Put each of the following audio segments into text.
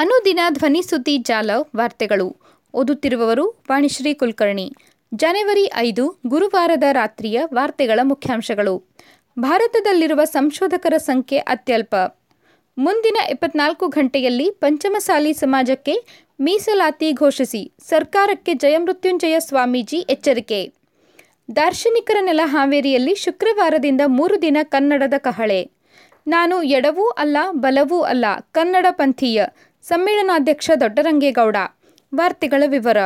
ಅನುದಿನ ಧ್ವನಿ ಸುದ್ದಿ ಜಾಲ ವಾರ್ತೆಗಳು. ಓದುತ್ತಿರುವವರು ವಾಣಿಶ್ರೀ ಕುಲಕರ್ಣಿ. ಜನವರಿ ಐದು, ಗುರುವಾರದ ರಾತ್ರಿಯ ವಾರ್ತೆಗಳ ಮುಖ್ಯಾಂಶಗಳು. ಭಾರತದಲ್ಲಿರುವ ಸಂಶೋಧಕರ ಸಂಖ್ಯೆ ಅತ್ಯಲ್ಪ. ಮುಂದಿನ ಇಪ್ಪತ್ನಾಲ್ಕು ಗಂಟೆಯಲ್ಲಿ ಪಂಚಮಸಾಲಿ ಸಮಾಜಕ್ಕೆ ಮೀಸಲಾತಿ ಘೋಷಿಸಿ, ಸರ್ಕಾರಕ್ಕೆ ಜಯಮೃತ್ಯುಂಜಯ ಸ್ವಾಮೀಜಿ ಎಚ್ಚರಿಕೆ. ದಾರ್ಶನಿಕರ ನೆಲ ಹಾವೇರಿಯಲ್ಲಿ ಶುಕ್ರವಾರದಿಂದ ಮೂರು ದಿನ ಕನ್ನಡದ ಕಹಳೆ. ನಾನು ಎಡವೂ ಅಲ್ಲ, ಬಲವೂ ಅಲ್ಲ, ಕನ್ನಡ ಪಂಥೀಯ ಸಮ್ಮೇಳನಾಧ್ಯಕ್ಷ ದೊಡ್ಡರಂಗೇಗೌಡ. ವಾರ್ತೆಗಳ ವಿವರ.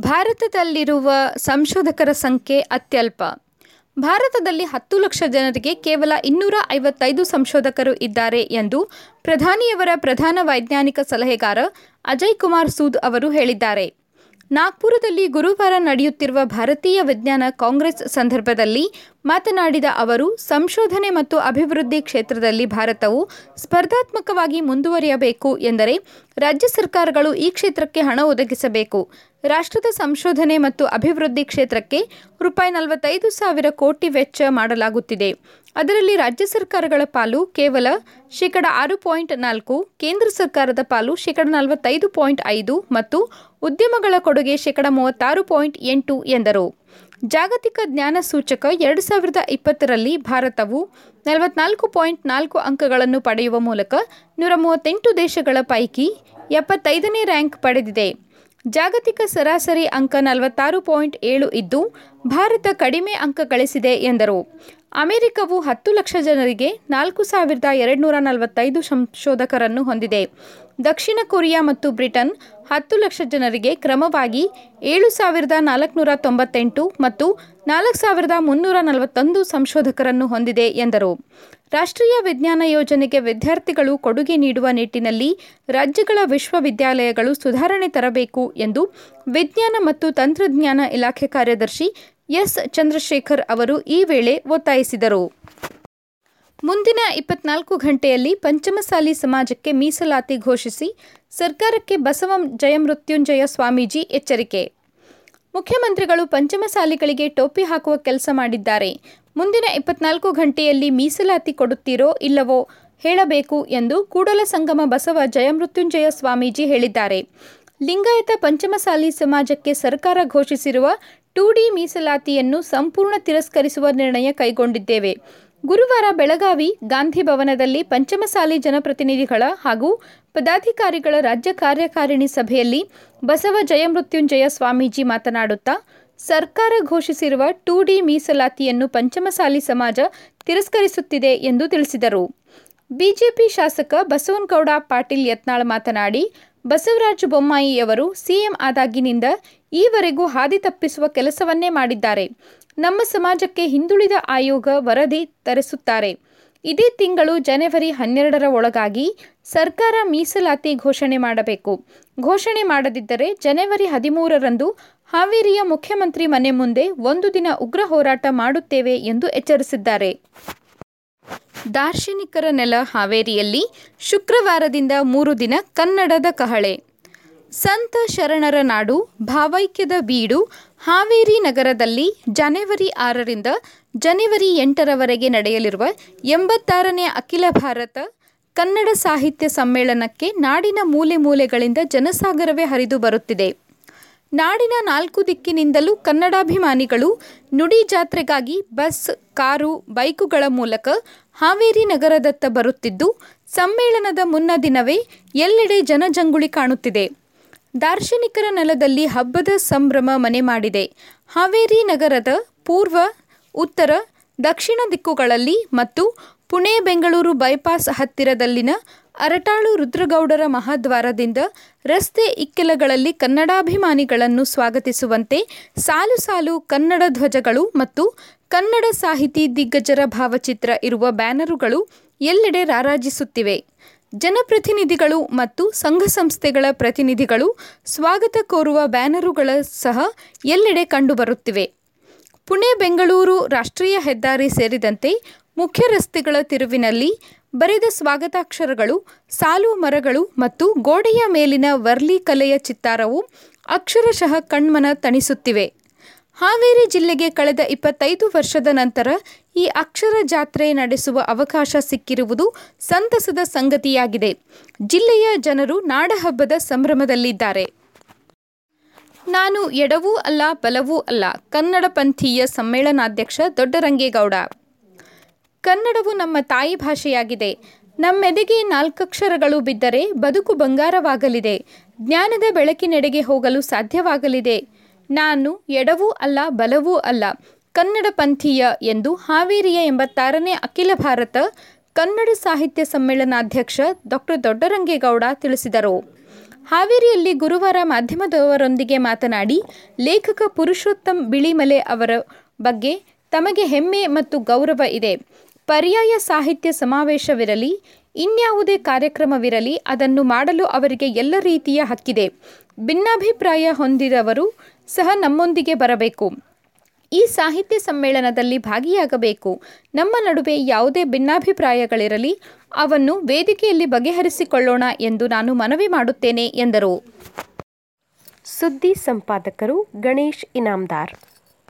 ಭಾರತದಲ್ಲಿರುವ ಸಂಶೋಧಕರ ಸಂಖ್ಯೆ ಅತ್ಯಲ್ಪ. ಭಾರತದಲ್ಲಿ ಹತ್ತು ಲಕ್ಷ ಜನರಿಗೆ ಕೇವಲ ಇನ್ನೂರ ಐವತ್ತೈದು ಸಂಶೋಧಕರು ಇದ್ದಾರೆ ಎಂದು ಪ್ರಧಾನಿಯವರ ಪ್ರಧಾನ ವೈಜ್ಞಾನಿಕ ಸಲಹೆಗಾರ ಅಜಯ್ ಕುಮಾರ್ ಸೂದ್ ಅವರು ಹೇಳಿದ್ದಾರೆ. ನಾಗ್ಪುರದಲ್ಲಿ ಗುರುವಾರ ನಡೆಯುತ್ತಿರುವ ಭಾರತೀಯ ವಿಜ್ಞಾನ ಕಾಂಗ್ರೆಸ್ ಸಂದರ್ಭದಲ್ಲಿ ಮಾತನಾಡಿದ ಅವರು, ಸಂಶೋಧನೆ ಮತ್ತು ಅಭಿವೃದ್ಧಿ ಕ್ಷೇತ್ರದಲ್ಲಿ ಭಾರತವು ಸ್ಪರ್ಧಾತ್ಮಕವಾಗಿ ಮುಂದುವರಿಯಬೇಕು ಎಂದರೆ ರಾಜ್ಯ ಸರ್ಕಾರಗಳು ಈ ಕ್ಷೇತ್ರಕ್ಕೆ ಹಣ ಒದಗಿಸಬೇಕು. ರಾಷ್ಟ್ರದ ಸಂಶೋಧನೆ ಮತ್ತು ಅಭಿವೃದ್ಧಿ ಕ್ಷೇತ್ರಕ್ಕೆ ರೂಪಾಯಿ ನಲವತ್ತೈದು ಸಾವಿರ ಕೋಟಿ ವೆಚ್ಚ ಮಾಡಲಾಗುತ್ತಿದೆ. ಅದರಲ್ಲಿ ರಾಜ್ಯ ಸರ್ಕಾರಗಳ ಪಾಲು ಕೇವಲ ಶೇಕಡ ಆರು ಪಾಯಿಂಟ್ ನಾಲ್ಕು, ಕೇಂದ್ರ ಸರ್ಕಾರದ ಪಾಲು ಶೇಕಡ ನಲವತ್ತೈದು ಪಾಯಿಂಟ್ ಐದು ಮತ್ತು ಉದ್ಯಮಗಳ ಕೊಡುಗೆ ಶೇಕಡ ಮೂವತ್ತಾರು ಪಾಯಿಂಟ್ ಎಂಟು ಎಂದರು. ಜಾಗತಿಕ ಜ್ಞಾನ ಸೂಚಕ ಎರಡು ಸಾವಿರದ ಇಪ್ಪತ್ತರಲ್ಲಿ ಭಾರತವು ನಲವತ್ನಾಲ್ಕು ಪಾಯಿಂಟ್ ನಾಲ್ಕು ಅಂಕಗಳನ್ನು ಪಡೆಯುವ ಮೂಲಕ ನೂರ ಮೂವತ್ತೆಂಟು ದೇಶಗಳ ಪೈಕಿ ಎಪ್ಪತ್ತೈದನೇ ರ್ಯಾಂಕ್ ಪಡೆದಿದೆ. ಜಾಗತಿಕ ಸರಾಸರಿ ಅಂಕ ನಲವತ್ತಾರು ಪಾಯಿಂಟ್ ಏಳು ಇದ್ದು, ಭಾರತ ಕಡಿಮೆ ಅಂಕ ಗಳಿಸಿದೆ ಎಂದರು. ಅಮೆರಿಕವು ಹತ್ತು ಲಕ್ಷ ಜನರಿಗೆ ನಾಲ್ಕು ಸಾವಿರದ ಎರಡುನೂರ ನಲವತ್ತೈದು ಸಂಶೋಧಕರನ್ನು ಹೊಂದಿದೆ. ದಕ್ಷಿಣ ಕೊರಿಯಾ ಮತ್ತು ಬ್ರಿಟನ್ ಹತ್ತು ಲಕ್ಷ ಜನರಿಗೆ ಕ್ರಮವಾಗಿ ಏಳು ಸಾವಿರದ ನಾಲ್ಕುನೂರ ತೊಂಬತ್ತೆಂಟು ಮತ್ತು ನಾಲ್ಕು ಸಾವಿರದ ಮುನ್ನೂರ ನಲವತ್ತೊಂದು ಸಂಶೋಧಕರನ್ನು ಹೊಂದಿದೆ ಎಂದರು. ರಾಷ್ಟ್ರೀಯ ವಿಜ್ಞಾನ ಯೋಜನೆಗೆ ವಿದ್ಯಾರ್ಥಿಗಳು ಕೊಡುಗೆ ನೀಡುವ ನಿಟ್ಟಿನಲ್ಲಿ ರಾಜ್ಯಗಳ ವಿಶ್ವವಿದ್ಯಾಲಯಗಳು ಸುಧಾರಣೆ ತರಬೇಕು ಎಂದು ವಿಜ್ಞಾನ ಮತ್ತು ತಂತ್ರಜ್ಞಾನ ಇಲಾಖೆ ಕಾರ್ಯದರ್ಶಿ ಎಸ್. ಚಂದ್ರಶೇಖರ್ ಅವರು ಈ ವೇಳೆ ಒತ್ತಾಯಿಸಿದರು. ಮುಂದಿನ ಇಪ್ಪತ್ನಾಲ್ಕು ಗಂಟೆಯಲ್ಲಿ ಪಂಚಮಸಾಲಿ ಸಮಾಜಕ್ಕೆ ಮೀಸಲಾತಿ ಘೋಷಿಸಿ ಸರ್ಕಾರಕ್ಕೆ ಬಸವಂ ಜಯಮೃತ್ಯುಂಜಯ ಸ್ವಾಮೀಜಿ ಎಚ್ಚರಿಕೆ. ಮುಖ್ಯಮಂತ್ರಿಗಳು ಪಂಚಮಸಾಲಿಗಳಿಗೆ ಟೋಪಿ ಹಾಕುವ ಕೆಲಸ ಮಾಡಿದ್ದಾರೆ. ಮುಂದಿನ ಇಪ್ಪತ್ನಾಲ್ಕು ಗಂಟೆಯಲ್ಲಿ ಮೀಸಲಾತಿ ಕೊಡುತ್ತೀರೋ ಇಲ್ಲವೋ ಹೇಳಬೇಕು ಎಂದು ಕೂಡಲ ಸಂಗಮ ಬಸವ ಜಯಮೃತ್ಯುಂಜಯ ಸ್ವಾಮೀಜಿ ಹೇಳಿದ್ದಾರೆ. ಲಿಂಗಾಯತ ಪಂಚಮಸಾಲಿ ಸಮಾಜಕ್ಕೆ ಸರ್ಕಾರ ಘೋಷಿಸಿರುವ ಟು ಡಿ ಮೀಸಲಾತಿಯನ್ನು ಸಂಪೂರ್ಣ ತಿರಸ್ಕರಿಸುವ ನಿರ್ಣಯ ಕೈಗೊಂಡಿದ್ದೇವೆ. ಗುರುವಾರ ಬೆಳಗಾವಿ ಗಾಂಧಿ ಭವನದಲ್ಲಿ ಪಂಚಮಸಾಲಿ ಜನಪ್ರತಿನಿಧಿಗಳ ಹಾಗೂ ಪದಾಧಿಕಾರಿಗಳ ರಾಜ್ಯ ಕಾರ್ಯಕಾರಿಣಿ ಸಭೆಯಲ್ಲಿ ಬಸವ ಜಯಮೃತ್ಯುಂಜಯ ಸ್ವಾಮೀಜಿ ಮಾತನಾಡುತ್ತಾ, ಸರ್ಕಾರ ಘೋಷಿಸಿರುವ ಟು ಡಿ ಮೀಸಲಾತಿಯನ್ನು ಪಂಚಮಸಾಲಿ ಸಮಾಜ ತಿರಸ್ಕರಿಸುತ್ತಿದೆ ಎಂದು ತಿಳಿಸಿದರು. ಬಿಜೆಪಿ ಶಾಸಕ ಬಸವನಗೌಡ ಪಾಟೀಲ್ ಯತ್ನಾಳ್ ಮಾತನಾಡಿ, ಬಸವರಾಜ ಬೊಮ್ಮಾಯಿಯವರು ಸಿಎಂ ಆದಾಗಿನಿಂದ ಈವರೆಗೂ ಹಾದಿ ತಪ್ಪಿಸುವ ಕೆಲಸವನ್ನೇ ಮಾಡಿದ್ದಾರೆ. ನಮ್ಮ ಸಮಾಜಕ್ಕೆ ಹಿಂದುಳಿದ ಆಯೋಗ ವರದಿ ತರಿಸುತ್ತಾರೆ. ಇದೇ ತಿಂಗಳು ಜನವರಿ ಹನ್ನೆರಡರ ಒಳಗಾಗಿ ಸರ್ಕಾರ ಮೀಸಲಾತಿ ಘೋಷಣೆ ಮಾಡಬೇಕು. ಘೋಷಣೆ ಮಾಡದಿದ್ದರೆ ಜನವರಿ ಹದಿಮೂರರಂದು ಹಾವೇರಿಯ ಮುಖ್ಯಮಂತ್ರಿ ಮನೆ ಮುಂದೆ ಒಂದು ದಿನ ಉಗ್ರ ಹೋರಾಟ ಮಾಡುತ್ತೇವೆ ಎಂದು ಎಚ್ಚರಿಸಿದ್ದಾರೆ. ದಾರ್ಶನಿಕರ ನೆಲ ಹಾವೇರಿಯಲ್ಲಿ ಶುಕ್ರವಾರದಿಂದ ಮೂರು ದಿನ ಕನ್ನಡದ ಕಹಳೆ. ಸಂತ ಶರಣರ ನಾಡು, ಭಾವೈಕ್ಯದ ಬೀಡು, ಹಾವೇರಿ ನಗರದಲ್ಲಿ ಜನವರಿ ಆರರಿಂದ ಜನವರಿ ಎಂಟರವರೆಗೆ ನಡೆಯಲಿರುವ ಎಂಬತ್ತಾರನೇ ಅಖಿಲ ಭಾರತ ಕನ್ನಡ ಸಾಹಿತ್ಯ ಸಮ್ಮೇಳನಕ್ಕೆ ನಾಡಿನ ಮೂಲೆ ಮೂಲೆಗಳಿಂದ ಜನಸಾಗರವೇ ಹರಿದು ಬರುತ್ತಿದೆ. ನಾಡಿನ ನಾಲ್ಕು ದಿಕ್ಕಿನಿಂದಲೂ ಕನ್ನಡಾಭಿಮಾನಿಗಳು ನುಡಿ ಜಾತ್ರೆಗಾಗಿ ಬಸ್, ಕಾರು, ಬೈಕುಗಳ ಮೂಲಕ ಹಾವೇರಿ ನಗರದತ್ತ ಬರುತ್ತಿದ್ದು, ಸಮ್ಮೇಳನದ ಮುನ್ನ ದಿನವೇ ಎಲ್ಲೆಡೆ ಜನಜಂಗುಳಿ ಕಾಣುತ್ತಿದೆ. ದಾರ್ಶನಿಕರ ನೆಲದಲ್ಲಿ ಹಬ್ಬದ ಸಂಭ್ರಮ ಮನೆ ಮಾಡಿದೆ. ಹಾವೇರಿ ನಗರದ ಪೂರ್ವ, ಉತ್ತರ, ದಕ್ಷಿಣ ದಿಕ್ಕುಗಳಲ್ಲಿ ಮತ್ತು ಪುಣೆ, ಬೆಂಗಳೂರು ಬೈಪಾಸ್ ಹತ್ತಿರದಲ್ಲಿನ ಅರಟಾಳು ರುದ್ರಗೌಡರ ಮಹಾದ್ವಾರದಿಂದ ರಸ್ತೆ ಇಕ್ಕೆಲಗಳಲ್ಲಿ ಕನ್ನಡಾಭಿಮಾನಿಗಳನ್ನು ಸ್ವಾಗತಿಸುವಂತೆ ಸಾಲು ಸಾಲು ಕನ್ನಡ ಧ್ವಜಗಳು ಮತ್ತು ಕನ್ನಡ ಸಾಹಿತಿ ದಿಗ್ಗಜರ ಭಾವಚಿತ್ರ ಇರುವ ಬ್ಯಾನರುಗಳು ಎಲ್ಲೆಡೆ ರಾರಾಜಿಸುತ್ತಿವೆ. ಜನಪ್ರತಿನಿಧಿಗಳು ಮತ್ತು ಸಂಘ ಸಂಸ್ಥೆಗಳ ಪ್ರತಿನಿಧಿಗಳು ಸ್ವಾಗತ ಕೋರುವ ಬ್ಯಾನರುಗಳ ಸಹ ಎಲ್ಲೆಡೆ ಕಂಡುಬರುತ್ತಿವೆ. ಪುಣೆ, ಬೆಂಗಳೂರು ರಾಷ್ಟ್ರೀಯ ಹೆದ್ದಾರಿ ಸೇರಿದಂತೆ ಮುಖ್ಯ ರಸ್ತೆಗಳ ತಿರುವಿನಲ್ಲಿ ಬರೆದ ಸ್ವಾಗತಾಕ್ಷರಗಳು, ಸಾಲು ಮರಗಳು ಮತ್ತು ಗೋಡೆಯ ಮೇಲಿನ ವರ್ಲಿ ಕಲೆಯ ಚಿತ್ತಾರವು ಅಕ್ಷರಶಃ ಕಣ್ಮನ ತಣಿಸುತ್ತಿವೆ. ಹಾವೇರಿ ಜಿಲ್ಲೆಗೆ ಕಳೆದ ಇಪ್ಪತ್ತೈದು ವರ್ಷದ ನಂತರ ಈ ಅಕ್ಷರ ಜಾತ್ರೆ ನಡೆಸುವ ಅವಕಾಶ ಸಿಕ್ಕಿರುವುದು ಸಂತಸದ ಸಂಗತಿಯಾಗಿದೆ. ಜಿಲ್ಲೆಯ ಜನರು ನಾಡಹಬ್ಬದ ಸಂಭ್ರಮದಲ್ಲಿದ್ದಾರೆ. ನಾನು ಎಡವೂ ಅಲ್ಲ, ಬಲವೂ ಅಲ್ಲ, ಕನ್ನಡ ಪಂಥೀಯ ಸಮ್ಮೇಳನಾಧ್ಯಕ್ಷ ದೊಡ್ಡರಂಗೇಗೌಡ. ಕನ್ನಡವು ನಮ್ಮ ತಾಯಿ ಭಾಷೆಯಾಗಿದೆ. ನಮ್ಮೆದೆಗೆ ನಾಲ್ಕಕ್ಷರಗಳು ಬಿದ್ದರೆ ಬದುಕು ಬಂಗಾರವಾಗಲಿದೆ. ಜ್ಞಾನದ ಬೆಳಕಿನೆಡೆಗೆ ಹೋಗಲು ಸಾಧ್ಯವಾಗಲಿದೆ. ನಾನು ಎಡವೂ ಅಲ್ಲ, ಬಲವೂ ಅಲ್ಲ ಕನ್ನಡ ಪಂಥೀಯ ಎಂದು ಹಾವೇರಿಯ ಎಂಬತ್ತಾರನೇ ಅಖಿಲ ಭಾರತ ಕನ್ನಡ ಸಾಹಿತ್ಯ ಸಮ್ಮೇಳನಾಧ್ಯಕ್ಷ ಡಾಕ್ಟರ್ ದೊಡ್ಡರಂಗೇಗೌಡ ತಿಳಿಸಿದರು. ಹಾವೇರಿಯಲ್ಲಿ ಗುರುವಾರ ಮಾಧ್ಯಮದವರೊಂದಿಗೆ ಮಾತನಾಡಿ, ಲೇಖಕ ಪುರುಷೋತ್ತಮ್ ಬಿಳಿಮಲೆ ಅವರ ಬಗ್ಗೆ ತಮಗೆ ಹೆಮ್ಮೆ ಮತ್ತು ಗೌರವ ಇದೆ. ಪರ್ಯಾಯ ಸಾಹಿತ್ಯ ಸಮಾವೇಶವಿರಲಿ, ಇನ್ಯಾವುದೇ ಕಾರ್ಯಕ್ರಮವಿರಲಿ, ಅದನ್ನು ಮಾಡಲು ಅವರಿಗೆ ಎಲ್ಲ ರೀತಿಯ ಹಕ್ಕಿದೆ. ಭಿನ್ನಾಭಿಪ್ರಾಯ ಹೊಂದಿದವರು ಸಹ ನಮ್ಮೊಂದಿಗೆ ಬರಬೇಕು. ಈ ಸಾಹಿತ್ಯ ಸಮ್ಮೇಳನದಲ್ಲಿ ಭಾಗಿಯಾಗಬೇಕು. ನಮ್ಮ ನಡುವೆ ಯಾವುದೇ ಭಿನ್ನಾಭಿಪ್ರಾಯಗಳಿರಲಿ, ಅವನ್ನು ವೇದಿಕೆಯಲ್ಲಿ ಬಗೆಹರಿಸಿಕೊಳ್ಳೋಣ ಎಂದು ನಾನು ಮನವಿ ಮಾಡುತ್ತೇನೆ, ಎಂದರು. ಸುದ್ದಿ ಸಂಪಾದಕರು ಗಣೇಶ್ ಇನಾಮ್ದಾರ್.